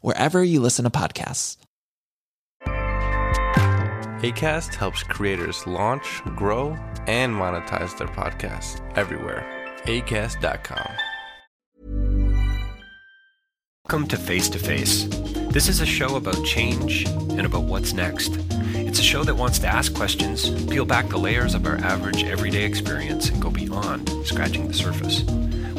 wherever you listen to podcasts. ACAST helps creators launch, grow, and monetize their podcasts everywhere. ACAST.com. Welcome to Face to Face. This is a show about change and about what's next. It's a show that wants to ask questions, peel back the layers of our average everyday experience, and go beyond scratching the surface.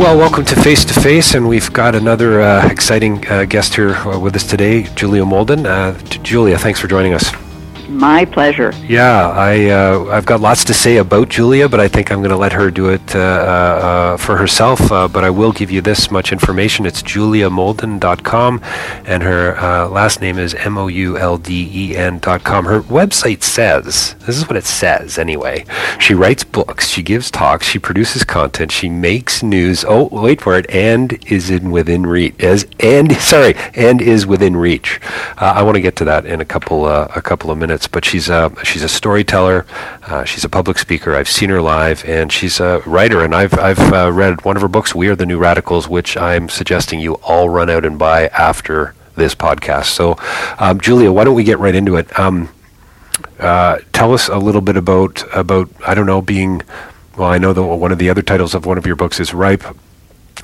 Well, welcome to Face to Face, and we've got another uh, exciting uh, guest here uh, with us today, Julia Moulden. Uh, Julia, thanks for joining us. My pleasure. Yeah, I uh, I've got lots to say about Julia, but I think I'm going to let her do it uh, uh, for herself. Uh, but I will give you this much information: it's juliamoulden.com, and her uh, last name is M O U L D E N.com. Her website says this is what it says anyway. She writes books, she gives talks, she produces content, she makes news. Oh, wait for it, and is in within reach. Is and sorry, and is within reach. Uh, I want to get to that in a couple a couple of minutes but she's a she's a storyteller. Uh, she's a public speaker. I've seen her live, and she's a writer. And I've I've uh, read one of her books, "We Are the New Radicals," which I'm suggesting you all run out and buy after this podcast. So, um, Julia, why don't we get right into it? Um, uh, tell us a little bit about about I don't know being. Well, I know that one of the other titles of one of your books is "Ripe."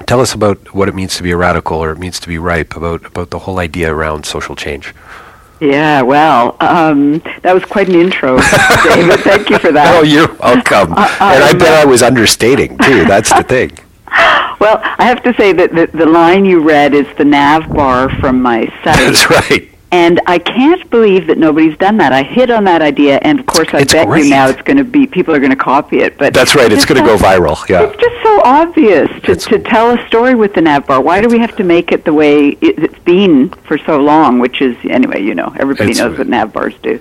Tell us about what it means to be a radical, or it means to be ripe. About about the whole idea around social change. Yeah, well, um, that was quite an intro, David. Thank you for that. Oh, you're welcome. Uh, and I um, bet I was understating too. That's the thing. Well, I have to say that the, the line you read is the nav bar from my site. That's right. And I can't believe that nobody's done that. I hit on that idea, and of course, I It's bet great. you now it's going to be people are going to copy it. But That's right. It's just going to go viral. Yeah. It's just so obvious to, It's- to tell a story with the nav bar. Why do we have to make it the way it, it's been for so long? Which is anyway, you know, everybody knows what nav bars do.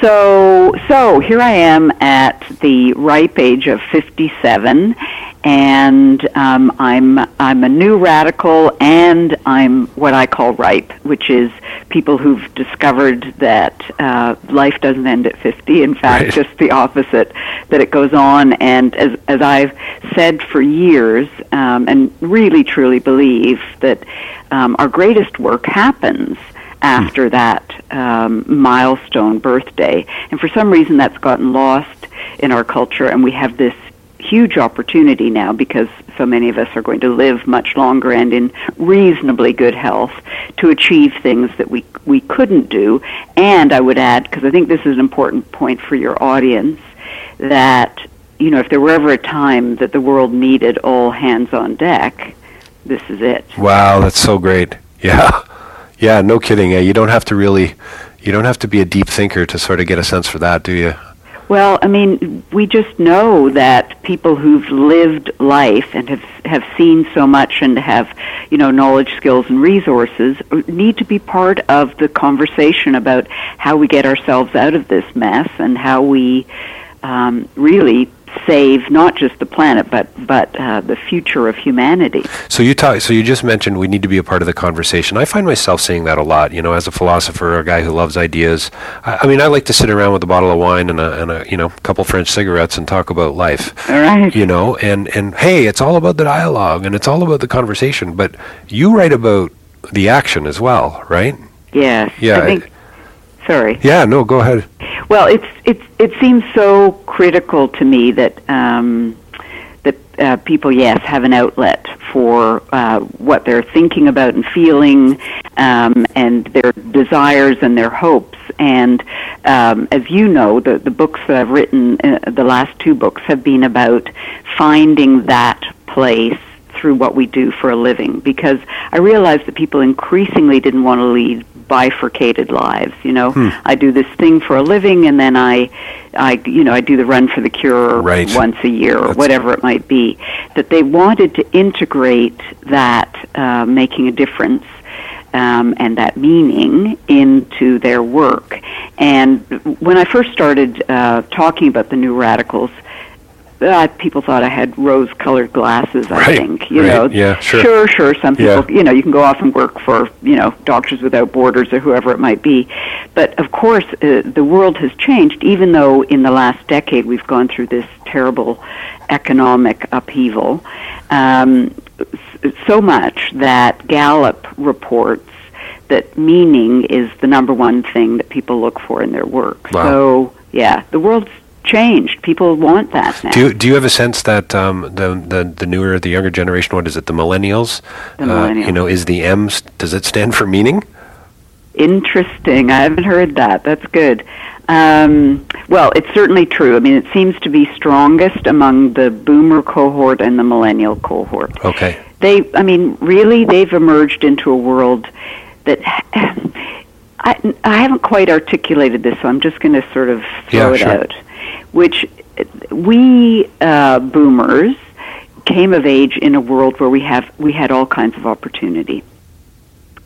So, so here I am at the ripe age of 57, and um, I'm I'm a new radical, and I'm what I call ripe, which is people who've discovered that uh, life doesn't end at 50. In fact, Right. just the opposite, that it goes on. And as as I've said for years, um, and really truly believe that um, our greatest work happens after that um, milestone birthday. And for some reason, that's gotten lost in our culture, and we have this huge opportunity now because so many of us are going to live much longer and in reasonably good health to achieve things that we we couldn't do. And I would add, because I think this is an important point for your audience, that you know if there were ever a time that the world needed all hands on deck, this is it. Wow, that's so great. Yeah, yeah, no kidding. Yeah, you don't have to really, you don't have to be a deep thinker to sort of get a sense for that, do you? Well, I mean, we just know that people who've lived life and have have seen so much and have, you know, knowledge, skills, and resources need to be part of the conversation about how we get ourselves out of this mess and how we um, really save not just the planet but but uh, the future of humanity. So you talk. So you just mentioned we need to be a part of the conversation. I find myself saying that a lot. You know, as a philosopher, a guy who loves ideas. I, I mean, I like to sit around with a bottle of wine and a, and a you know couple French cigarettes and talk about life. All right. You know, and and hey, it's all about the dialogue and it's all about the conversation. But you write about the action as well, right? Yes. Yeah. I think, sorry. Yeah. No. Go ahead. Well, it's it's it seems so critical to me that um, that uh, people, yes, have an outlet for uh, what they're thinking about and feeling, um, and their desires and their hopes. And um, as you know, the the books that I've written, uh, the last two books, have been about finding that place through what we do for a living because I realized that people increasingly didn't want to lead bifurcated lives. You know, Hmm. I do this thing for a living, and then I, I, you know, I do the run for the cure Right. once a year or That's- whatever it might be. That they wanted to integrate that uh, making a difference. Um, and that meaning into their work. And when I first started uh, talking about the new radicals, uh, people thought I had rose-colored glasses. I Right, think you right, know. yeah, sure. Sure, sure. Some people, Yeah. you know, you can go off and work for you know Doctors Without Borders or whoever it might be. But of course, uh, the world has changed. Even though in the last decade we've gone through this terrible economic upheaval, um, so much that Gallup reports that meaning is the number one thing that people look for in their work. Wow. So yeah, the world's changed. People want that now. Do you, do you have a sense that um, the, the the newer, the younger generation, what is it, the millennials? The Uh, you know, is the M does it stand for meaning? Interesting. I haven't heard that. That's good. Um, well, it's certainly true. I mean, it seems to be strongest among the boomer cohort and the millennial cohort. Okay. They, I mean, really, they've emerged into a world that I, I haven't quite articulated this, so I'm just going to sort of throw Yeah, it sure. out. Which we uh, boomers came of age in a world where we have we had all kinds of opportunity.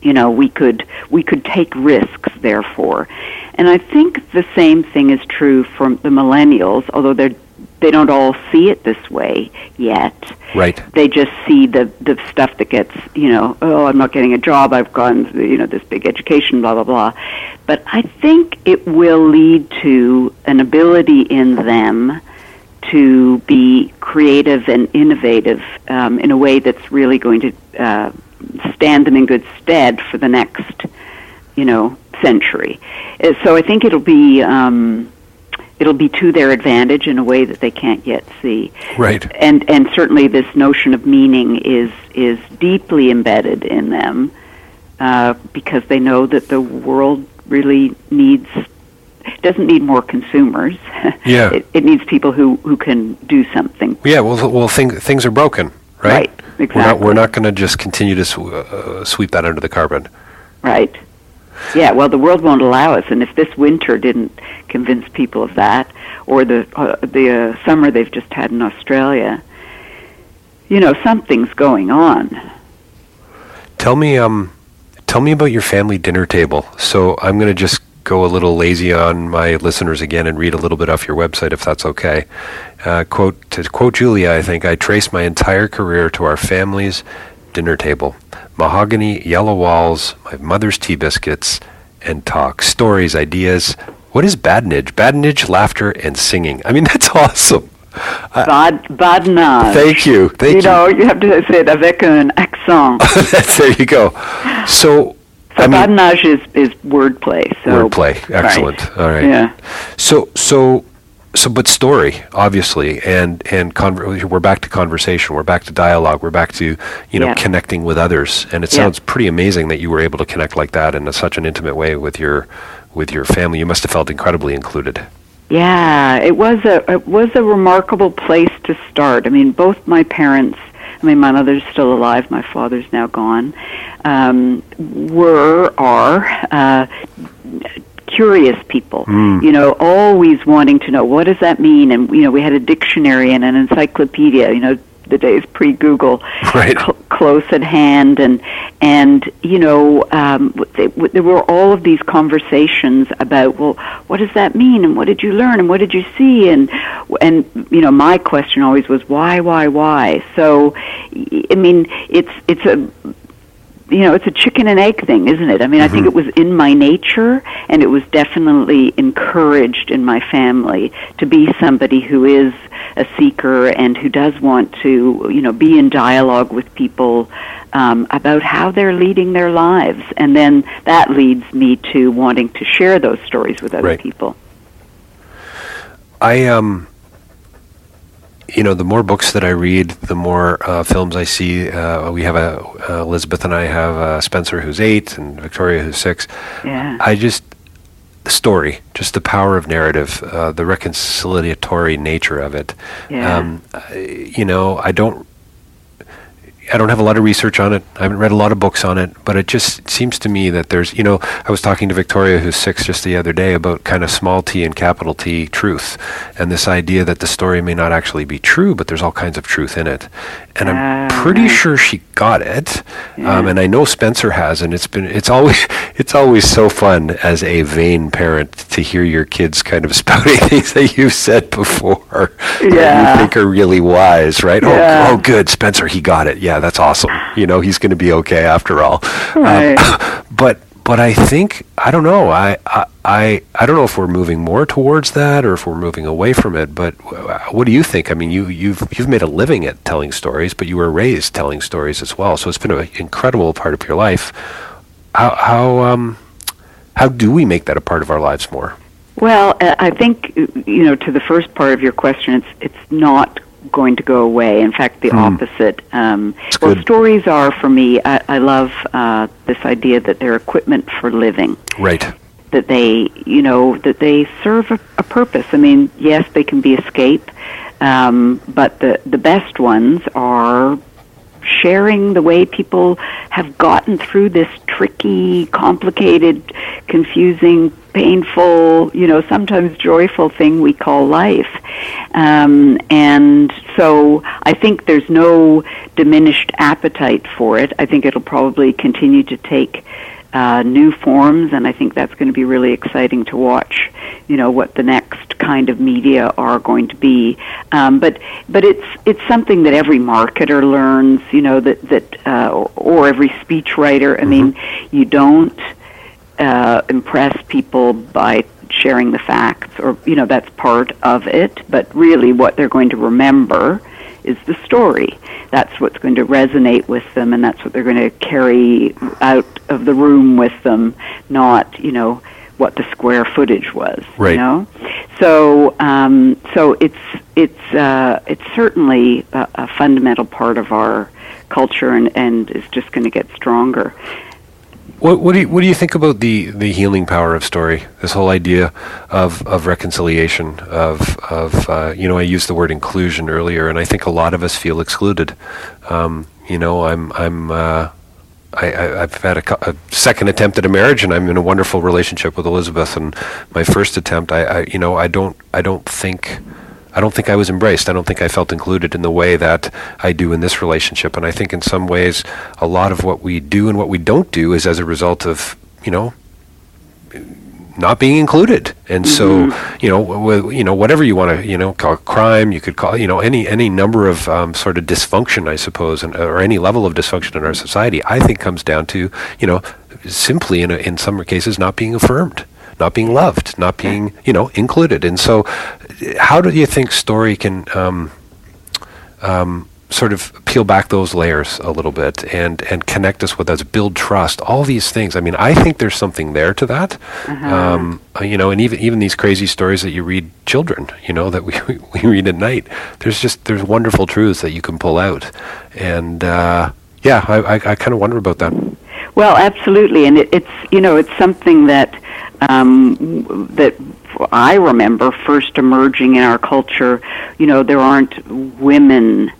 You know, we could we could take risks, therefore, and I think the same thing is true for the millennials, although they're they don't all see it this way yet. Right. they just see the the stuff that gets you know oh I'm not getting a job I've gone you know this big education blah blah blah. But I think it will lead to an ability in them to be creative and innovative um, in a way that's really going to uh, stand them in good stead for the next you know century. Uh, so I think it'll be um, it'll be to their advantage in a way that they can't yet see Right. and and certainly this notion of meaning is is deeply embedded in them uh, because they know that the world really needs doesn't need more consumers. Yeah. it, it needs people who who can do something. Yeah. Well, well, thing, things are broken, right? Right, We're not, exactly. we're not going to just continue to sw- uh, sweep that under the carpet. Right. Yeah, well, the world won't allow us, and if this winter didn't convince people of that, or the uh, the uh, summer they've just had in Australia, you know, something's going on. Tell me, um, tell me about your family dinner table. So I'm going to just go a little lazy on my listeners again and read a little bit off your website, if that's okay. Uh, quote to quote Julia, I think I trace my entire career to our family's dinner table: mahogany, yellow walls, my mother's tea biscuits, and talk, stories, ideas. What is badinage? Badinage, laughter, and singing. I mean, that's awesome. Uh, Bad, badinage. Thank you. Thank you you. know, you have to say it avec un accent. That's- there you go. So, So I mean, badinage is, is wordplay. So wordplay. Excellent. Right. All right. Yeah. So, so so but story obviously and and conver- we're back to conversation we're back to dialogue we're back to you know Yeah. connecting with others and it Yeah. sounds pretty amazing that you were able to connect like that in a, such an intimate way with your with your family you must have felt incredibly included Yeah, it was a it was a remarkable place to start. I mean, both my parents. I mean, my mother's still alive. My father's now gone. Um, were are uh, curious people. You know, always wanting to know what does that mean. And you know, we had a dictionary and an encyclopedia. You know, the days pre-Google, Right. cl- close at hand, and and you know, um, they, w- there were all of these conversations about, well, what does that mean, and what did you learn, and what did you see, and and you know, my question always was why, why, why. So, I mean, it's it's a you know, it's a chicken and egg thing, isn't it? I mean, I think it was in my nature, and it was definitely encouraged in my family to be somebody who is a seeker and who does want to, you know, be in dialogue with people um, about how they're leading their lives, and then that leads me to wanting to share those stories with other Right. people. I um, you know, the more books that I read, the more uh, films I see. Uh, we have a uh, Elizabeth and I have uh, Spencer who's eight and Victoria who's six. Yeah. I just the story, just the power of narrative, uh, the reconciliatory nature of it. Yeah. Um, I- you know, I don't. I don't have a lot of research on it. I haven't read a lot of books on it, but it just seems to me that there's, you know, I was talking to Victoria, who's six, just the other day about kind of small t and capital T truth, and this idea that the story may not actually be true, but there's all kinds of truth in it. And I'm Ah, pretty sure she got it, um, and I know Spencer has, and it's been, it's always, it's always so fun as a vain parent to hear your kids kind of spouting things that you've said before that Yeah. you think are really wise, right? Yeah. Oh, oh, good, Spencer, he got it. Yeah, that's awesome. You know, he's going to be okay after all. Um, but but I think I don't know. I, I I don't know if we're moving more towards that or if we're moving away from it. But what do you think? I mean, you you've you've made a living at telling stories, but you were raised telling stories as well. So it's been an incredible part of your life. How how um how do we make that a part of our lives more? Well, uh, I think you know to the first part of your question, it's it's not going to go away. In fact, the opposite. Um, That's well, good. stories are for me. I, I love uh, this idea that they're equipment for living. Right. That they, you know, that they serve a, a purpose. I mean, yes, they can be escape, um, but the the best ones are sharing the way people have gotten through this tricky, complicated, confusing, painful, you know, sometimes joyful thing we call life. Um, and so I think there's no diminished appetite for it. I think it'll probably continue to take uh, new forms, and I think that's going to be really exciting to watch. You know what the next kind of media are going to be, um, but but it's it's something that every marketer learns. You know that that uh, or, or every speechwriter. I mean, you don't uh, impress people by sharing the facts, or you know that's part of it. But really, what they're going to remember is the story. That's what's going to resonate with them, and that's what they're going to carry out of the room with them. Not you know what the square footage was. Right. You know, so um, so it's it's uh, it's certainly a, a fundamental part of our culture, and and is just going to get stronger. What, what do you what do you think about the, the healing power of story? This whole idea of, of reconciliation of of uh, you know I used the word inclusion earlier, and I think a lot of us feel excluded. Um, you know, I'm I'm uh, I, I've had a, a second attempt at a marriage, and I'm in a wonderful relationship with Elizabeth. And my first attempt, I, I you know I don't I don't think. I don't think I was embraced. I don't think I felt included in the way that I do in this relationship. And I think in some ways, a lot of what we do and what we don't do is as a result of, you know, not being included. And so, you know, w- you know, whatever you want to, you know, call crime, you could call, you know, any any number of um, sort of dysfunction, I suppose, and, or any level of dysfunction in our society. I think comes down to, you know, simply in a, in some cases not being affirmed, not being loved, not being, you know, included. And so, how do you think story can um, um, sort of peel back those layers a little bit and and connect us with us, build trust, all these things. I mean, I think there's something there to that. Um, uh, you know, and even even these crazy stories that you read children, you know, that we we read at night. There's just there's wonderful truths that you can pull out, and uh, yeah, I I, I kind of wonder about that. Well, absolutely, and it, it's you know it's something that um, that I remember first emerging in our culture. You know, there aren't women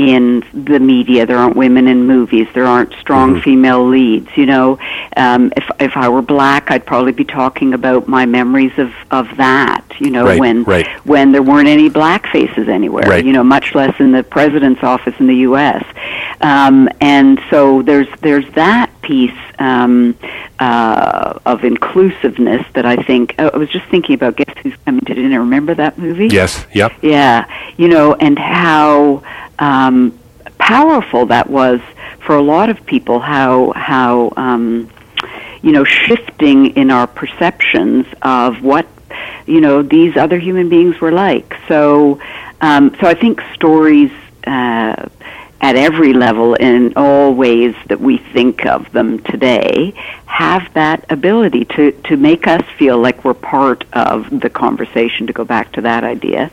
in the media. There aren't women in movies. There aren't strong Mm-hmm. female leads. You know, um, if if I were black, I'd probably be talking about my memories of of that. You know, Right, when right. when there weren't any black faces anywhere. Right. You know, much less in the president's office in the U.S. Um, and so there's there's that piece um, uh, of inclusiveness that I think. I was just thinking about Guess Who's Coming to Dinner. Remember that movie? Yes. Yep. Yeah, you know, and how um, powerful that was for a lot of people. How how um, you know shifting in our perceptions of what you know these other human beings were like. So um, so I think stories. Uh, at every level in all ways that we think of them today have that ability to, to make us feel like we're part of the conversation to go back to that idea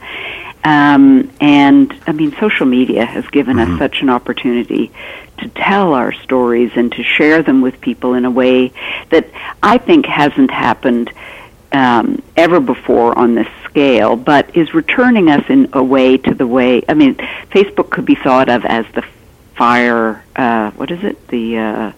um, and i mean social media has given us such an opportunity to tell our stories and to share them with people in a way that i think hasn't happened um, ever before on this scale, but is returning us in a way to the way. I mean, Facebook could be thought of as the fire. Uh, what is it? The uh,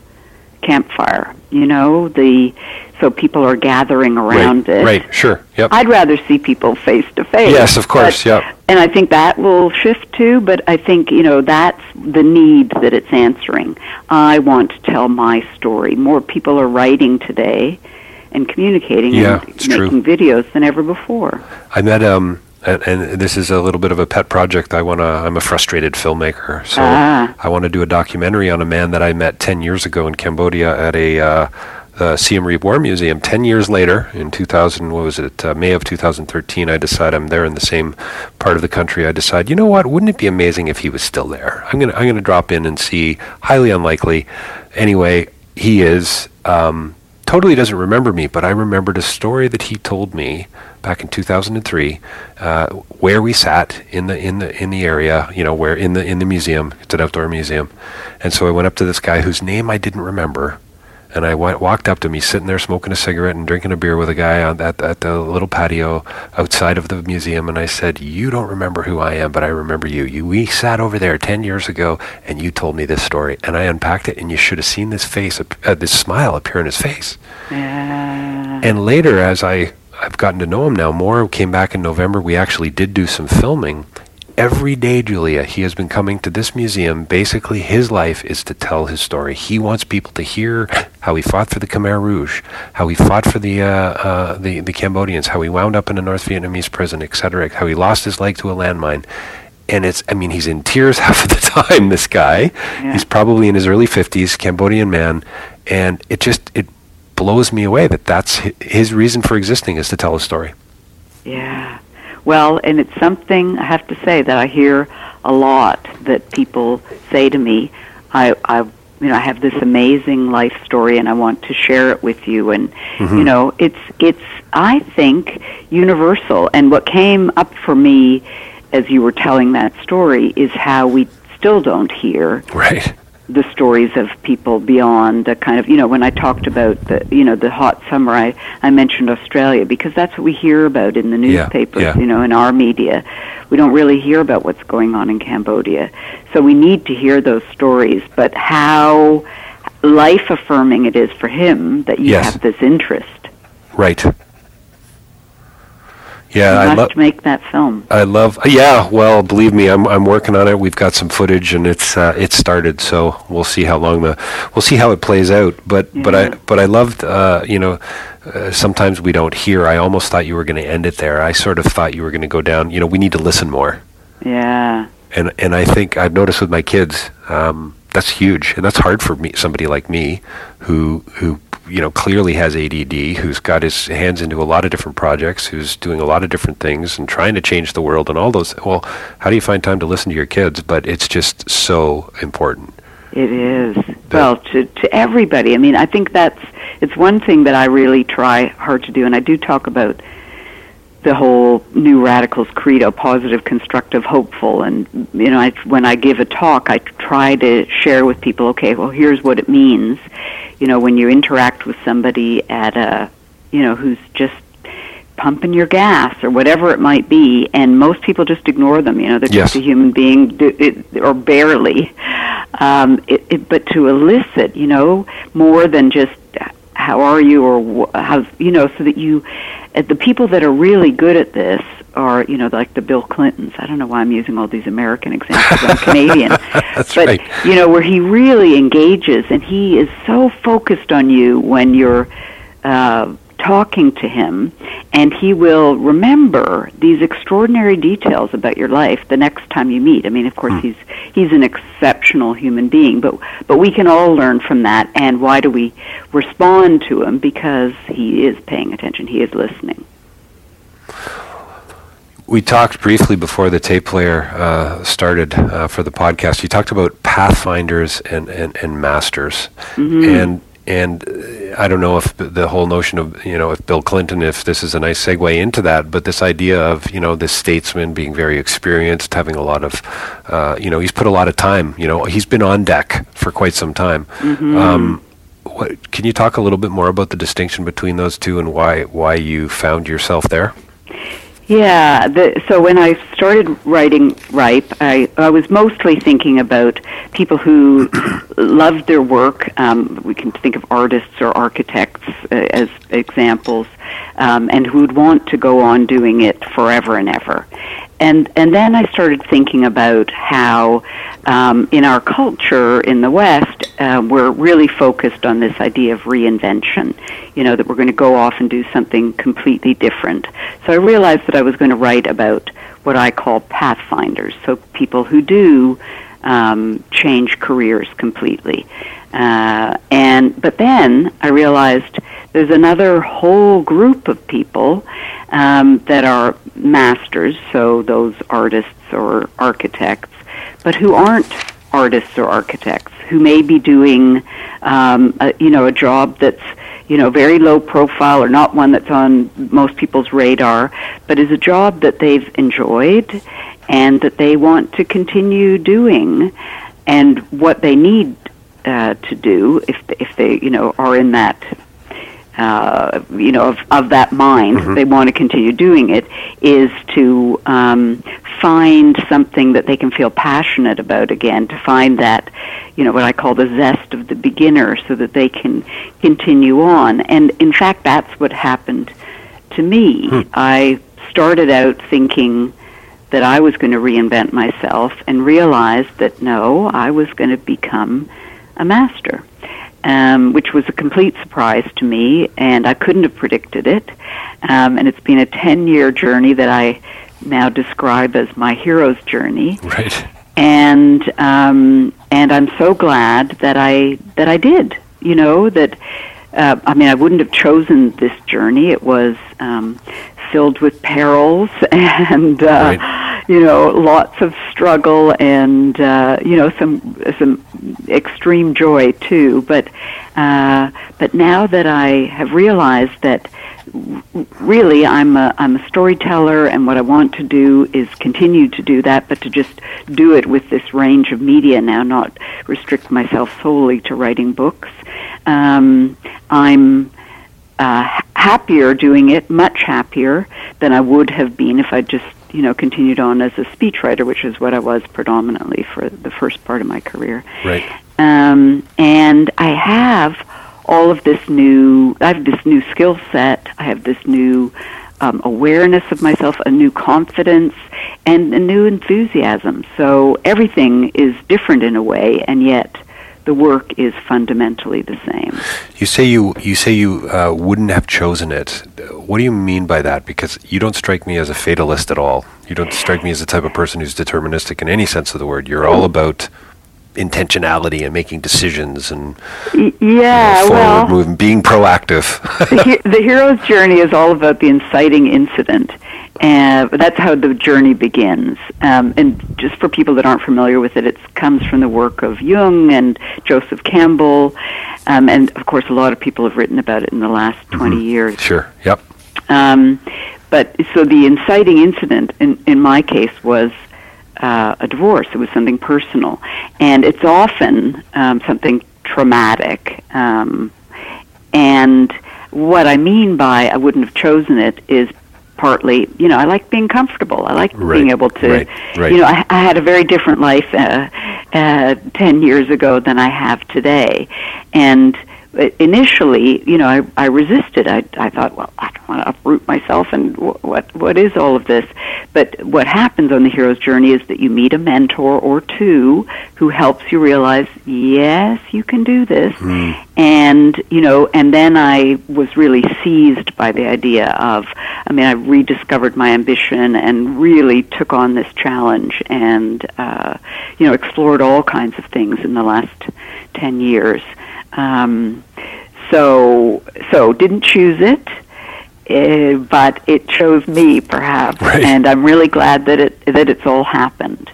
campfire. You know, the so people are gathering around right. it. Right. Sure. Yep. I'd rather see people face to face. Yes, of course, but- yep. And I think that will shift too, but I think, you know, that's the need that it's answering. I want to tell my story. More people are writing today and communicating Yeah, and it's true. making videos than ever before. I met um and, and this is a little bit of a pet project. I want to. I'm a frustrated filmmaker, so Ah. I want to do a documentary on a man that I met 10 years ago in Cambodia at a uh, uh, Siem Reap War Museum. 10 years later, in 2000, what was it? Uh, May of 2013. I decide I'm there in the same part of the country. I decide, you know what? Wouldn't it be amazing if he was still there? I'm gonna I'm gonna drop in and see. Highly unlikely. Anyway, he is. Um, totally doesn't remember me, but I remembered a story that he told me back in 2003, uh, where we sat in the in the in the area, you know, where in the in the museum. It's an outdoor museum, and so I went up to this guy whose name I didn't remember, and I went, walked up to him. He's sitting there smoking a cigarette and drinking a beer with a guy on that at the little patio outside of the museum. And I said, "You don't remember who I am, but I remember you. You we sat over there ten years ago, and you told me this story, and I unpacked it, and you should have seen this face, uh, this smile appear in his face." Yeah. And later, as I I've gotten to know him now more, came back in November. We actually did do some filming. Every day, Julia, he has been coming to this museum. Basically, his life is to tell his story. He wants people to hear how he fought for the Khmer Rouge, how he fought for the uh, uh, the, the Cambodians, how he wound up in a North Vietnamese prison, etc., how he lost his leg to a landmine. And it's, I mean, he's in tears half of the time, this guy. He's probably in his early 50s, Cambodian man. And it just, it blows me away that that's his reason for existing is to tell a story. Yeah. Well, and it's something I have to say that I hear a lot that people say to me, I, I you know, I have this amazing life story and I want to share it with you. And you mm-hmm. know, it's it's I think universal. And what came up for me as you were telling that story is how we still don't hear Right. The stories of people beyond the kind of you know when I talked about the you know the hot summer I I mentioned Australia because that's what we hear about in the Yeah, newspapers yeah. you know in our media we don't really hear about what's going on in Cambodia so we need to hear those stories but how life affirming it is for him that you Yes. have this interest Right. You Yeah, I must love. make that film I love. Yeah, well, believe me, I'm I'm working on it. We've got some footage, and it's uh, it's started. So we'll see how long the we'll see how it plays out. But but I but I loved. Uh, you know, uh, sometimes we don't hear. I almost thought you were going to end it there. I sort of thought you were going to go down. You know, we need to listen more. yeah and and I think I've noticed with my kids um, that's huge, and that's hard for me, somebody like me, who who you know clearly has ADD, who's got his hands into a lot of different projects, who's doing a lot of different things and trying to change the world and all those. Well, how do you find time to listen to your kids? But it's just so important. It is. Well, to to everybody. I mean, I think that's it's one thing that I really try hard to do, and I do talk about the whole new radicals credo positive constructive hopeful. And you know I, when i give a talk i try to share with people okay well here's what it means. You know when you interact with somebody at a you know who's just pumping your gas or whatever it might be and most people just ignore them you know they're Yes. just a human being or barely. Um it, it, but to elicit you know more than just how are you or how's you know so that you uh, the people that are really good at this are you know like the Bill Clintons. I don't know why I'm using all these American examples. I'm Canadian, That's but right. you know where he really engages and he is so focused on you when you're uh, talking to him, and he will remember these extraordinary details about your life the next time you meet. I mean, of course, he's he's an exceptional human being, but but we can all learn from that. And why do we respond to him? Because he is paying attention. He is listening. We talked briefly before the tape player uh, started uh, for the podcast. You talked about pathfinders and, and, and masters, and and uh, I don't know if the whole notion of you know if Bill Clinton, if this is a nice segue into that, but this idea of you know this statesman being very experienced, having a lot of uh, you know he's put a lot of time. You know he's been on deck for quite some time. Um, what, can you talk a little bit more about the distinction between those two and why why you found yourself there? Yeah, the, so when I started writing Ripe, I, I was mostly thinking about people who loved their work. Um, we can think of artists or architects uh, as examples, um, and who would want to go on doing it forever and ever. And and then I started thinking about how um, in our culture in the West uh, we're really focused on this idea of reinvention. You know that we're going to go off and do something completely different. So I realized that I was going to write about what I call pathfinders. So people who do um, change careers completely. Uh, and but then I realized there's another whole group of people um, that are masters, so those artists or architects, but who aren't artists or architects, who may be doing um, a, you know a job that's you know very low profile or not one that's on most people's radar, but is a job that they've enjoyed and that they want to continue doing, and what they need uh, to do if if they you know are in that uh, you know, of, of that mind, they want to continue doing it, is to um, find something that they can feel passionate about again, to find that, you know, what I call the zest of the beginner so that they can continue on. And in fact, that's what happened to me. I started out thinking that I was going to reinvent myself and realized that no, I was going to become a master um, which was a complete surprise to me, and I couldn't have predicted it. Um, and it's been a 10 year journey that I now describe as my hero's journey. Right. And um, and I'm so glad that I that I did. You know that. Uh, I mean, I wouldn't have chosen this journey. It was um, filled with perils and uh, Right. You know lots of struggle and uh, you know some some extreme joy too. But uh, but now that I have realized that really I'm a I'm a storyteller, and what I want to do is continue to do that, but to just do it with this range of media now, not restrict myself solely to writing books. Um, I'm uh, happier doing it, much happier than I would have been if I just, you know, continued on as a speechwriter, which is what I was predominantly for the first part of my career. Right. Um, and I have all of this new, I have this new skill set, I have this new um, awareness of myself, a new confidence, and a new enthusiasm. So everything is different in a way, and yet the work is fundamentally the same. You say you you say you uh, wouldn't have chosen it. What do you mean by that? Because you don't strike me as a fatalist at all. You don't strike me as the type of person who's deterministic in any sense of the word. You're all about intentionality and making decisions and yeah, forward well, moving, being proactive. the, he- the hero's journey is all about the inciting incident. And that's how the journey begins. Um, and just for people that aren't familiar with it, it comes from the work of Jung and Joseph Campbell. Um, and of course, a lot of people have written about it in the last 20 years. sure. Yep. Um, but so the inciting incident in, in my case was uh, a divorce. It was something personal, and it's often um, something traumatic. Um, and what I mean by I wouldn't have chosen it is partly, you know, I like being comfortable. I like Right, being able to, right, right. you know, I, I had a very different life uh, uh, ten years ago than I have today, and initially, you know, I, I resisted. I, I thought, well, I don't want to uproot myself, and wh- what what is all of this? But what happens on the hero's journey is that you meet a mentor or two who helps you realize, yes, you can do this, and you know, and then I was really seized by the idea of, I mean, I rediscovered my ambition and really took on this challenge, and uh, you know, explored all kinds of things in the last ten years. Um, so, so didn't choose it, uh, but it chose me, perhaps, Right. and I'm really glad that it that it's all happened.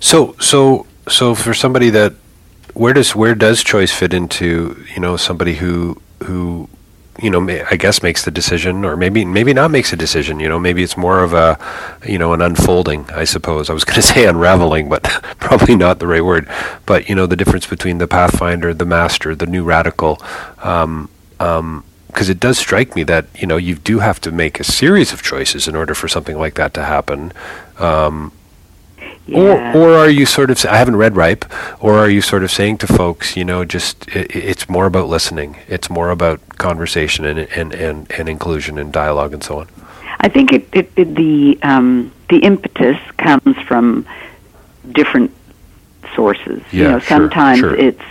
So so so for somebody that where does where does choice fit into you know somebody who who you know I guess makes the decision or maybe maybe not makes a decision you know maybe it's more of a you know an unfolding I suppose. I was going to say unraveling but probably not the right word. But you know the difference between the pathfinder the master the new radical um, um, because it does strike me that you know you do have to make a series of choices in order for something like that to happen. Um, Yeah. or, or are you sort of? I haven't read Ripe. Or are you sort of saying to folks, you know, just i i- it's more about listening. It's more about conversation and and, and, and inclusion and dialogue and so on. I think it, it, it the um, the impetus comes from different sources. you Yeah, know, sure, sometimes sure. it's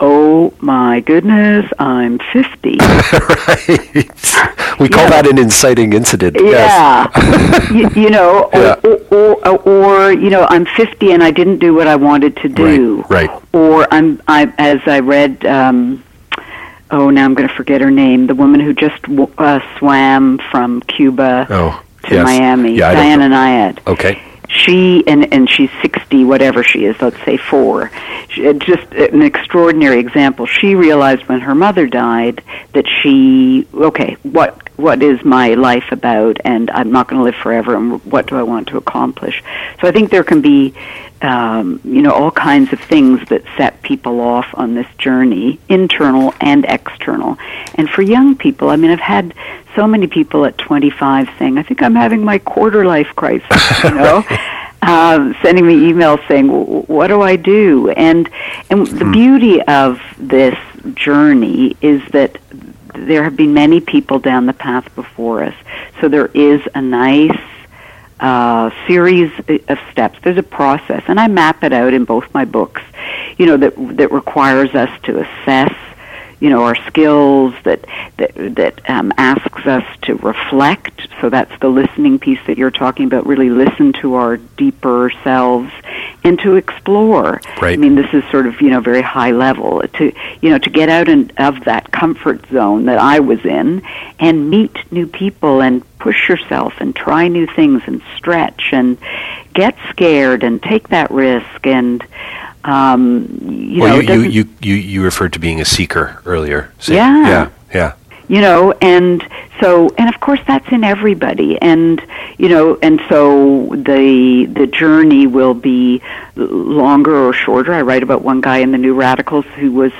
oh my goodness, I'm 50. right. We call Yeah. that an inciting incident. Yes. Yeah, you, you know, or, Yeah. or, or, or you know, I'm 50 and I didn't do what I wanted to do. Right, right. Or I'm, I, as I read, um, oh, now I'm going to forget her name. The woman who just w- uh, swam from Cuba Oh, to yes. Miami, Yeah, Diana. Nyad. Okay. She and and she's 60, whatever she is, let's say four. She, uh, just an extraordinary example. She realized when her mother died that she okay, what what is my life about, and I'm not going to live forever, and what do I want to accomplish? So I think there can be, um, you know, all kinds of things that set people off on this journey, internal and external. And for young people, I mean, I've had so many people at 25 saying, "I think I'm having my quarter life crisis," you know. Um, sending me emails saying, "W- "What do I do?" And and the beauty of this journey is that there have been many people down the path before us. So there is a nice uh, series of steps. There's a process, and I map it out in both my books. You know that that requires us to assess, you know, our skills. That that that um, asks us to reflect. So that's the listening piece that you're talking about. Really listen to our deeper selves and to explore. Right. I mean, this is sort of you know very high level to you know to get out and, of that comfort zone that I was in and meet new people and push yourself and try new things and stretch and get scared and take that risk and um, you well, know you, you, you, you, referred to being a seeker earlier. So- Yeah. Yeah. Yeah. You know and so and of course that's in everybody. And you know and so the the journey will be longer or shorter. I write about one guy in the new radicals who was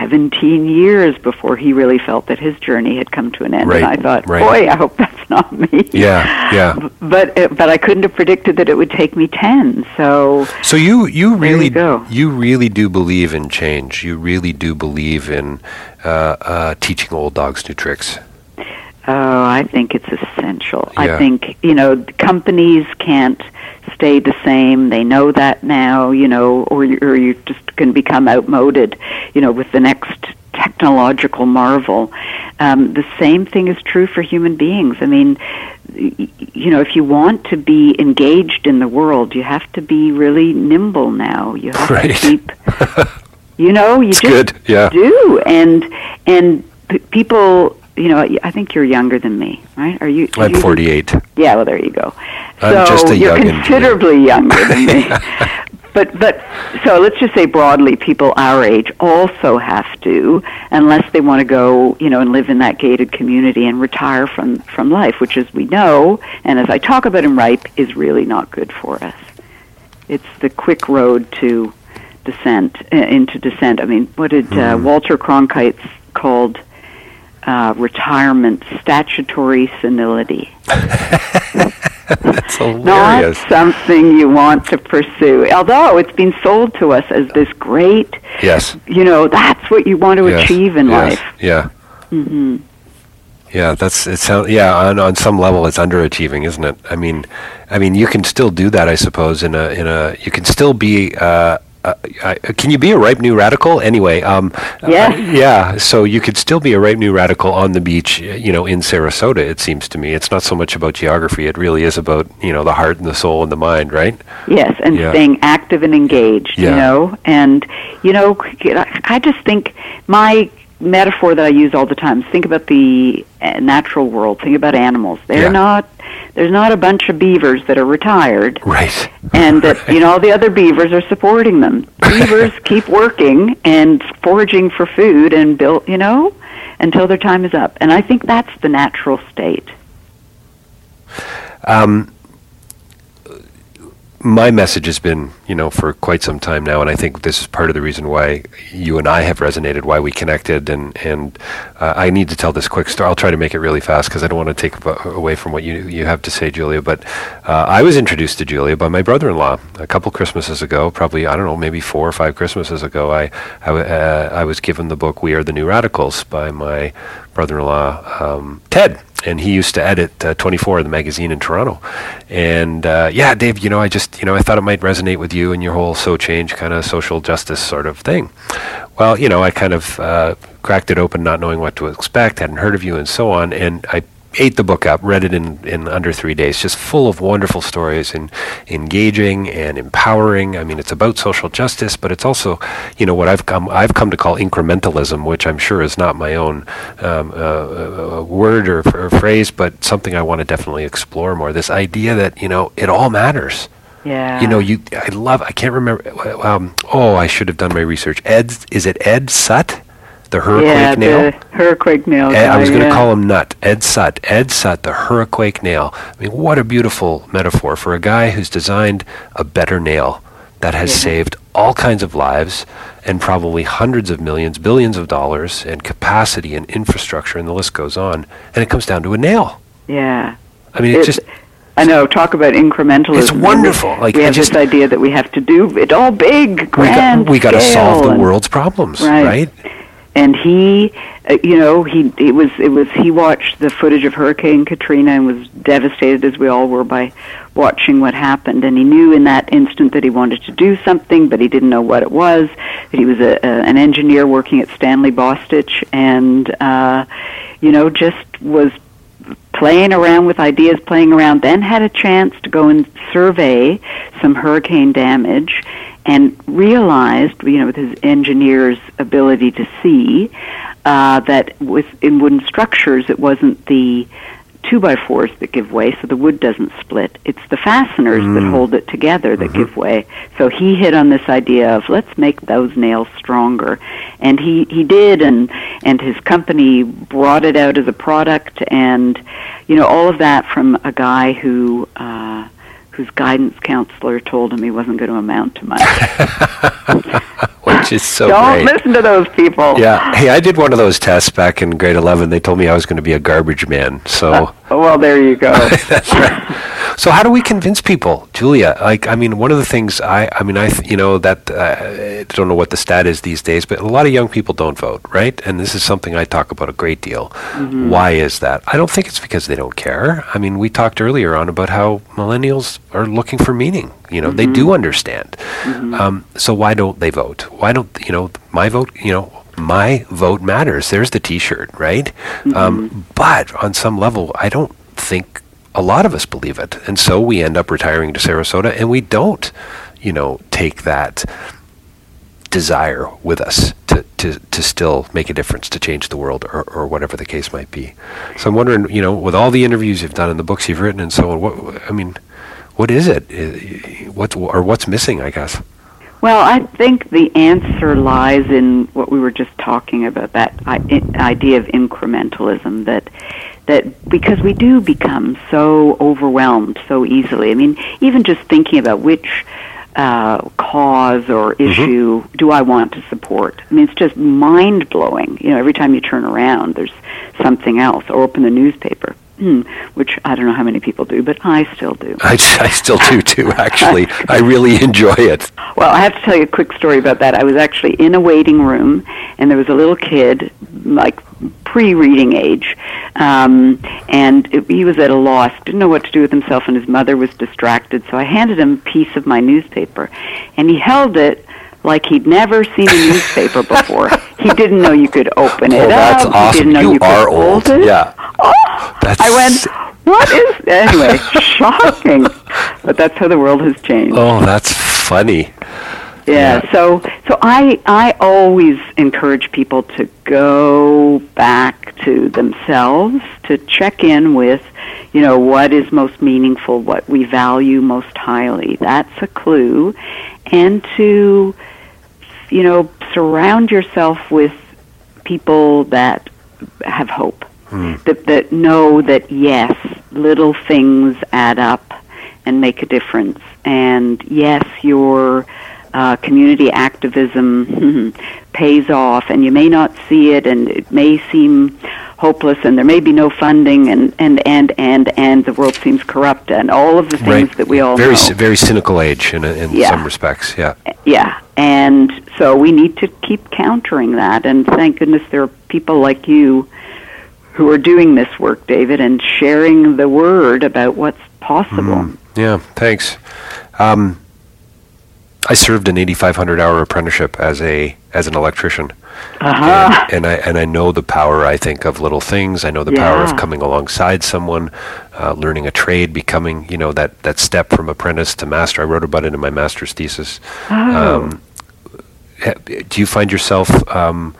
17 years before he really felt that his journey had come to an end Right, and i thought right. boy i hope that's not me Yeah. Yeah. but uh, but i couldn't have predicted that it would take me 10 so So you you really you go. you really do believe in change. You really do believe in uh, uh, teaching old dogs new tricks. Oh, I think it's essential. Yeah. I think, you know, companies can't stay the same. They know that now, you know, or, you- or you're just going to become outmoded, you know, with the next technological marvel. Um, the same thing is true for human beings. I mean, you know, if you want to be engaged in the world, you have to be really nimble now. You have Right. to keep, you know, you It's just good, yeah. do. And and p- people, you know, I think you're younger than me, right? Are you? I'm you- 48. yeah, well, there you go. I'm so just a you're considerably younger than me. But but so let's just say broadly, people our age also have to, unless they want to go, you know, and live in that gated community and retire from from life, which, as we know, and as I talk about in Ripe, is really not good for us. It's the quick road to descent uh, into descent. I mean, what did uh, Walter Cronkite called uh, retirement statutory senility? That's not hilarious. something you want to pursue. Although it's been sold to us as this great, Yes. you know, that's what you want to yes. achieve in yes. life. Yeah. Mm-hmm. Yeah, that's it. Sounds yeah. On on some level, it's underachieving, isn't it? I mean, I mean, you can still do that, I suppose. In a in a, you can still be. Uh, uh, uh, can you be a ripe new radical anyway? Um, uh, Yes. yeah. So you could still be a ripe new radical on the beach, you know, in Sarasota. It seems to me it's not so much about geography. It really is about you know the heart and the soul and the mind, right? Yes, and Yeah. staying active and engaged, you know. And, you know, I just think my metaphor that I use all the time think about the uh, natural world, think about animals. They're Yeah. not, there's not a bunch of beavers that are retired. Right. and that you know all the other beavers are supporting them. Beavers keep working and foraging for food and build, you know, until their time is up. And I think that's the natural state. Um, my message has been, you know, for quite some time now, and I think this is part of the reason why you and I have resonated, why we connected, and and uh, I need to tell this quick story. I'll try to make it really fast because I don't want to take away from what you you have to say, Julia. But uh, I was introduced to Julia by my brother-in-law a couple Christmases ago, probably I don't know, maybe four or five Christmases ago. I I, uh, I was given the book "We Are the New Radicals" by my brother-in-law um, Ted and he used to edit uh, 24 the magazine in Toronto. And uh, yeah, Dave, you know, I just, you know, I thought it might resonate with you and your whole so change kind of social justice sort of thing. Well, you know, I kind of uh, cracked it open, not knowing what to expect, hadn't heard of you, and so on. And I ate the book up, read it in, in under three days, just full of wonderful stories and engaging and empowering. I mean, it's about social justice, but it's also, you know, what I've come I've come to call incrementalism, which I'm sure is not my own um, uh, uh, word or, or phrase, but something I want to definitely explore more. This idea that you know it all matters. Yeah. You know, you I love. I can't remember. Um, oh, I should have done my research. Ed, is it Ed Sutt, the hurricane yeah, nail? the hurricane nail. Ed, I was going to yeah. call him Nut. Ed Sutt. Ed Sutt, the hurricane nail. I mean, what a beautiful metaphor for a guy who's designed a better nail that has Yeah. saved all kinds of lives and probably hundreds of millions, billions of dollars and capacity and infrastructure, and the list goes on. And it comes down to a nail. Yeah. I mean, it, It- just I know. Talk about incrementalism. It's wonderful. Like, we have just- this idea that we have to do it all big, we got, grand. we got to solve the world's problems, Right. right? And he uh, you know he it was it was he watched the footage of hurricane katrina and was devastated as we all were by watching what happened. And he knew in that instant that he wanted to do something but he didn't know what it was. That he was a, a an engineer working at stanley bostitch and uh you know just was playing around with ideas, playing around, then had a chance to go and survey some hurricane damage and realized, you know, with his engineer's ability to see, uh, that with in wooden structures it wasn't the two by fours that give way, so the wood doesn't split. It's the fasteners that hold it together that give way. So he hit on this idea of let's make those nails stronger, and he he did, and and his company brought it out as a product, and you know all of that from a guy who. Uh, whose guidance counselor told him he wasn't going to amount to much. Which is so Don't great. listen to those people. Yeah. Hey, I did one of those tests back in grade 11. They told me I was going to be a garbage man. So Oh, well, there you go. that's right. So how do we convince people, Julia? Like, I mean, one of the things I, I mean, I, th- you know, that uh, I don't know what the stat is these days, but a lot of young people don't vote, right? And this is something I talk about a great deal. Why is that? I don't think it's because they don't care. I mean, we talked earlier on about how millennials are looking for meaning. You know, they do understand. Um, so why don't they vote? Why don't you know my vote? You know, my vote matters. There's the T-shirt, right? Mm-hmm. Um, but on some level, I don't think a lot of us believe it, and so we end up retiring to Sarasota, and we don't, you know, take that desire with us to, to, to still make a difference, to change the world, or, or whatever the case might be. So I'm wondering, you know, with all the interviews you've done and the books you've written and so on, what I mean, what is it? I- What's or what's missing? I guess. Well, I think the answer lies in what we were just talking about that idea of incrementalism that that because we do become so overwhelmed so easily. I mean, even just thinking about which uh, cause or issue do I want to support? I mean, it's just mind blowing. You know, every time you turn around, there's something else, or open the newspaper. Hmm, which I don't know how many people do, but I still do. I, I still do too. Actually, I really enjoy it. Well, I have to tell you a quick story about that. I was actually in a waiting room, and there was a little kid, like pre-reading age, um, and it, he was at a loss, didn't know what to do with himself, and his mother was distracted. So I handed him a piece of my newspaper, and he held it like he'd never seen a newspaper before. he didn't know you could open it Oh, that's up. He awesome. didn't know You you, are old. it. Yeah. Oh, That's I went. What is anyway? shocking, but that's how the world has changed. Oh, that's funny. Yeah, Yeah. so so I I always encourage people to go back to themselves to check in with, you know, what is most meaningful, what we value most highly. That's a clue, and to you know surround yourself with people that have hope, hmm. that that know that yes, little things add up and make a difference, and yes, your uh, community activism pays off, and you may not see it, and it may seem hopeless, and there may be no funding, and and and and and the world seems corrupt, and all of the things right. that we all very c- very cynical age in in Yeah. some respects. Yeah. Yeah, and so we need to keep countering that. And thank goodness there are people like you who are doing this work, David, and sharing the word about what's possible. Yeah. Thanks. Um, I served an 8,500 hour apprenticeship as a as an electrician. Uh-huh. and, and I and I know the power. I think of little things. I know the power of coming alongside someone, uh, learning a trade, becoming you know that that step from apprentice to master. I wrote about it in my master's thesis. Oh. Um, do you find yourself um,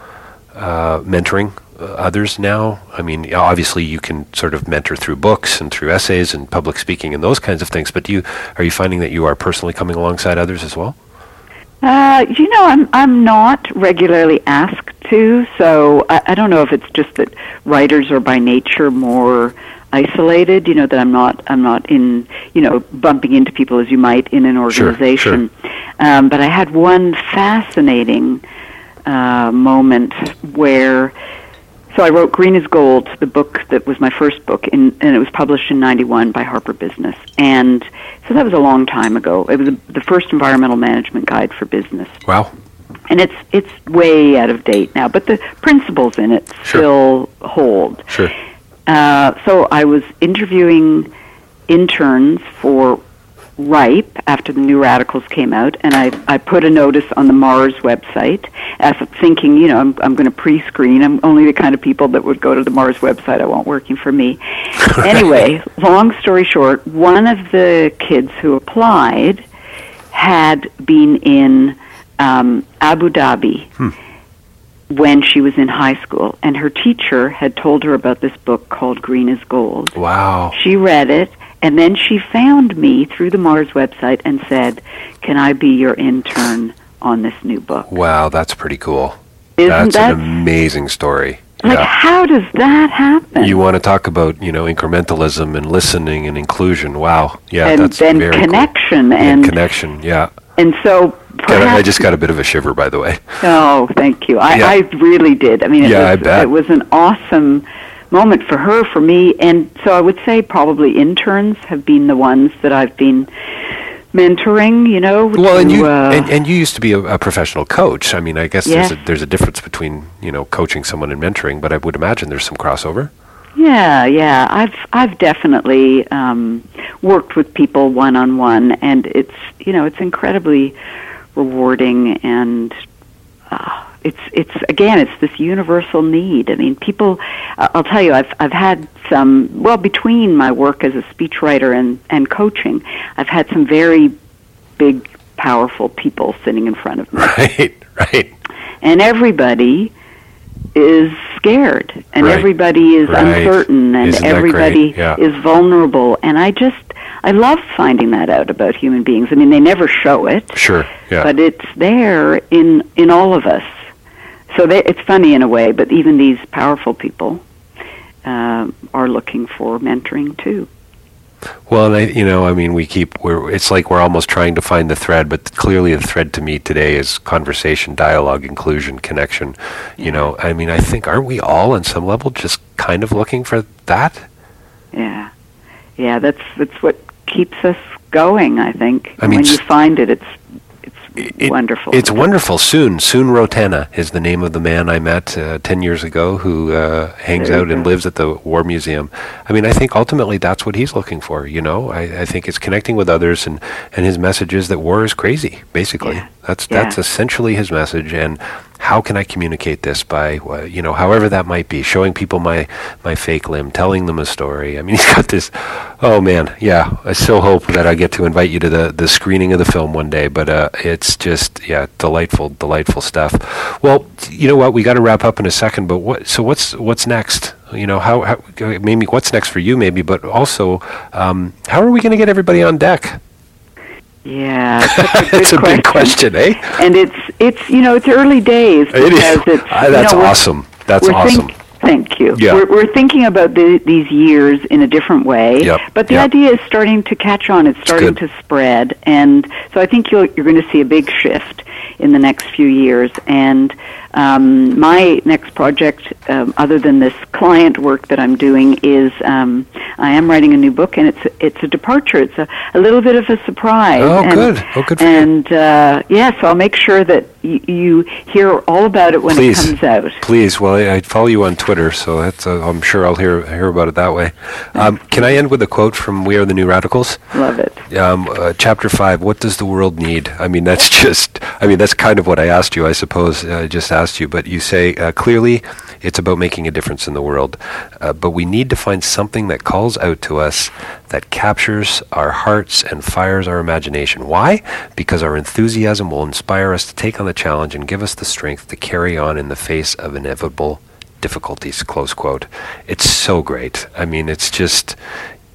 uh, mentoring others now? I mean, obviously you can sort of mentor through books and through essays and public speaking and those kinds of things. But do you are you finding that you are personally coming alongside others as well? Uh, you know, I'm I'm not regularly asked to, so I, I don't know if it's just that writers are by nature more isolated. You know that I'm not I'm not in you know bumping into people as you might in an organization. Sure, organization. Um, but I had one fascinating uh, moment where. So I wrote Green is Gold, the book that was my first book, in, and it was published in '91 by Harper Business. And so that was a long time ago. It was the first environmental management guide for business, Wow. and it's it's way out of date now, but the principles in it Sure. still hold. Sure. Uh, so I was interviewing interns for Ripe after the New Radicals came out, and I, I put a notice on the Mars website as thinking, you know, I'm, I'm going to pre-screen. I'm only the kind of people that would go to the Mars website. I want working for me. anyway, long story short, one of the kids who applied had been in um, Abu Dhabi when she was in high school, and her teacher had told her about this book called Green is Gold. Wow. She read it, and then she found me through the Mars website and said, "Can I be your intern on this new book?" Wow, that's pretty cool. Isn't that's that an amazing story. like yeah. how does that happen? You want to talk about, you know, incrementalism and listening and inclusion. Wow. Yeah, and that's then very cool. connection And, and connection, yeah. and so a- I perhaps just got a bit of a shiver, by the way. Oh, thank you. I, Yeah. I really did. I mean, it, Yeah, I was, bet. it was an awesome moment for her, for me, and so I would say probably interns have been the ones that I've been mentoring. You know, Well, and you uh, and, and you used to be a, a professional coach. I mean, I guess Yes. there's a, there's a difference between you know coaching someone and mentoring, but I would imagine there's some crossover. Yeah, yeah. I've I've definitely um, worked with people one on one, and it's you know it's incredibly rewarding and uh, it's it's again it's this universal need. I mean, people. Uh, I'll tell you, I've I've had some. Well, between my work as a speechwriter and and coaching, I've had some very big, powerful people sitting in front of me. Right, right. And everybody is scared, and Right. everybody is Right. uncertain, and Isn't everybody? Yeah. is vulnerable. And I just I love finding that out about human beings. I mean, they never show it Sure. Yeah. but it's there in in all of us. So they, it's funny in a way, but even these powerful people uh, are looking for mentoring too. Well, and I, you know, I mean, we keep we're it's like we're almost trying to find the thread, but clearly the thread to me today is conversation, dialogue, inclusion, connection. You know, I mean, I think aren't we all on some level just kind of looking for that? Yeah, yeah, that's that's what keeps us going. I think. I mean, when you find it, it's It- wonderful. It's wonderful. Soon, Soon Rotana is the name of the man I met uh, ten years ago who uh, hangs out and lives at the War Museum. I mean, I think ultimately that's what he's looking for. You know, I, I think it's connecting with others, and and his message is that war is crazy. Basically, Yeah. that's Yeah. that's essentially his message. And how can I communicate this by uh, you know, however that might be, showing people my my fake limb, telling them a story. I mean, he's got this. Oh man, yeah. I so hope that I get to invite you to the the screening of the film one day. But uh, it's just yeah, delightful, delightful stuff. Well, you know what? We got to wrap up in a second. But what? So what's what's next? You know, how, how maybe what's next for you? Maybe, but also, um, how are we going to get everybody on deck? Yeah, that's a it's big question, eh? and it's it's you know it's early days It is. because it's Ah, you that's know, we're- awesome. That's awesome. Think, thank you. Yeah. We're, we're thinking about the, these years in a different way, Yep. but the Yep. idea is starting to catch on. It's starting good. to spread, and so I think you'll, you're going to see a big shift in the next few years. And um, my next project, um, other than this client work that I'm doing, is um, I am writing a new book, and it's it's a departure. It's a, a little bit of a surprise. Oh, and, good. Oh, good. And uh, yeah, so I'll make sure that y- you hear all about it when Please. it comes out. Please, well, I, I follow you on Twitter, so that's uh, I'm sure I'll hear hear about it that way. Um, can I end with a quote from We Are the New Radicals? Love it. Um, uh, chapter five. What does the world need? I mean, that's just. I mean, that's kind of what I asked you. I suppose uh, just asked you, but you say uh, clearly it's about making a difference in the world. Uh, but we need to find something that calls out to us, that captures our hearts and fires our imagination. Why? Because our enthusiasm will inspire us to take on the challenge and give us the strength to carry on in the face of inevitable difficulties. Close quote. It's so great. I mean, it's just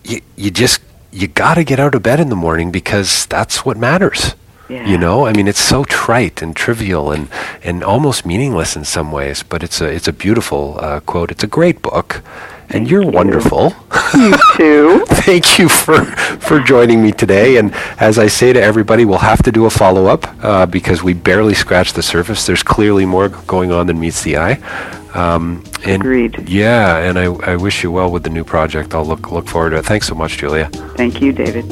you, you just you got to get out of bed in the morning because that's what matters. Yeah. You know, I mean, it's so trite and trivial and, and almost meaningless in some ways, but it's a it's a beautiful uh, quote. It's a great book, and you're wonderful. You too. Thank you for for joining me today. And as I say to everybody, we'll have to do a follow up uh, because we barely scratched the surface. There's clearly more going on than meets the eye. Um, and Agreed. Yeah, and I, I wish you well with the new project. I'll look look forward to it. Thanks so much, Julia. Thank you, David.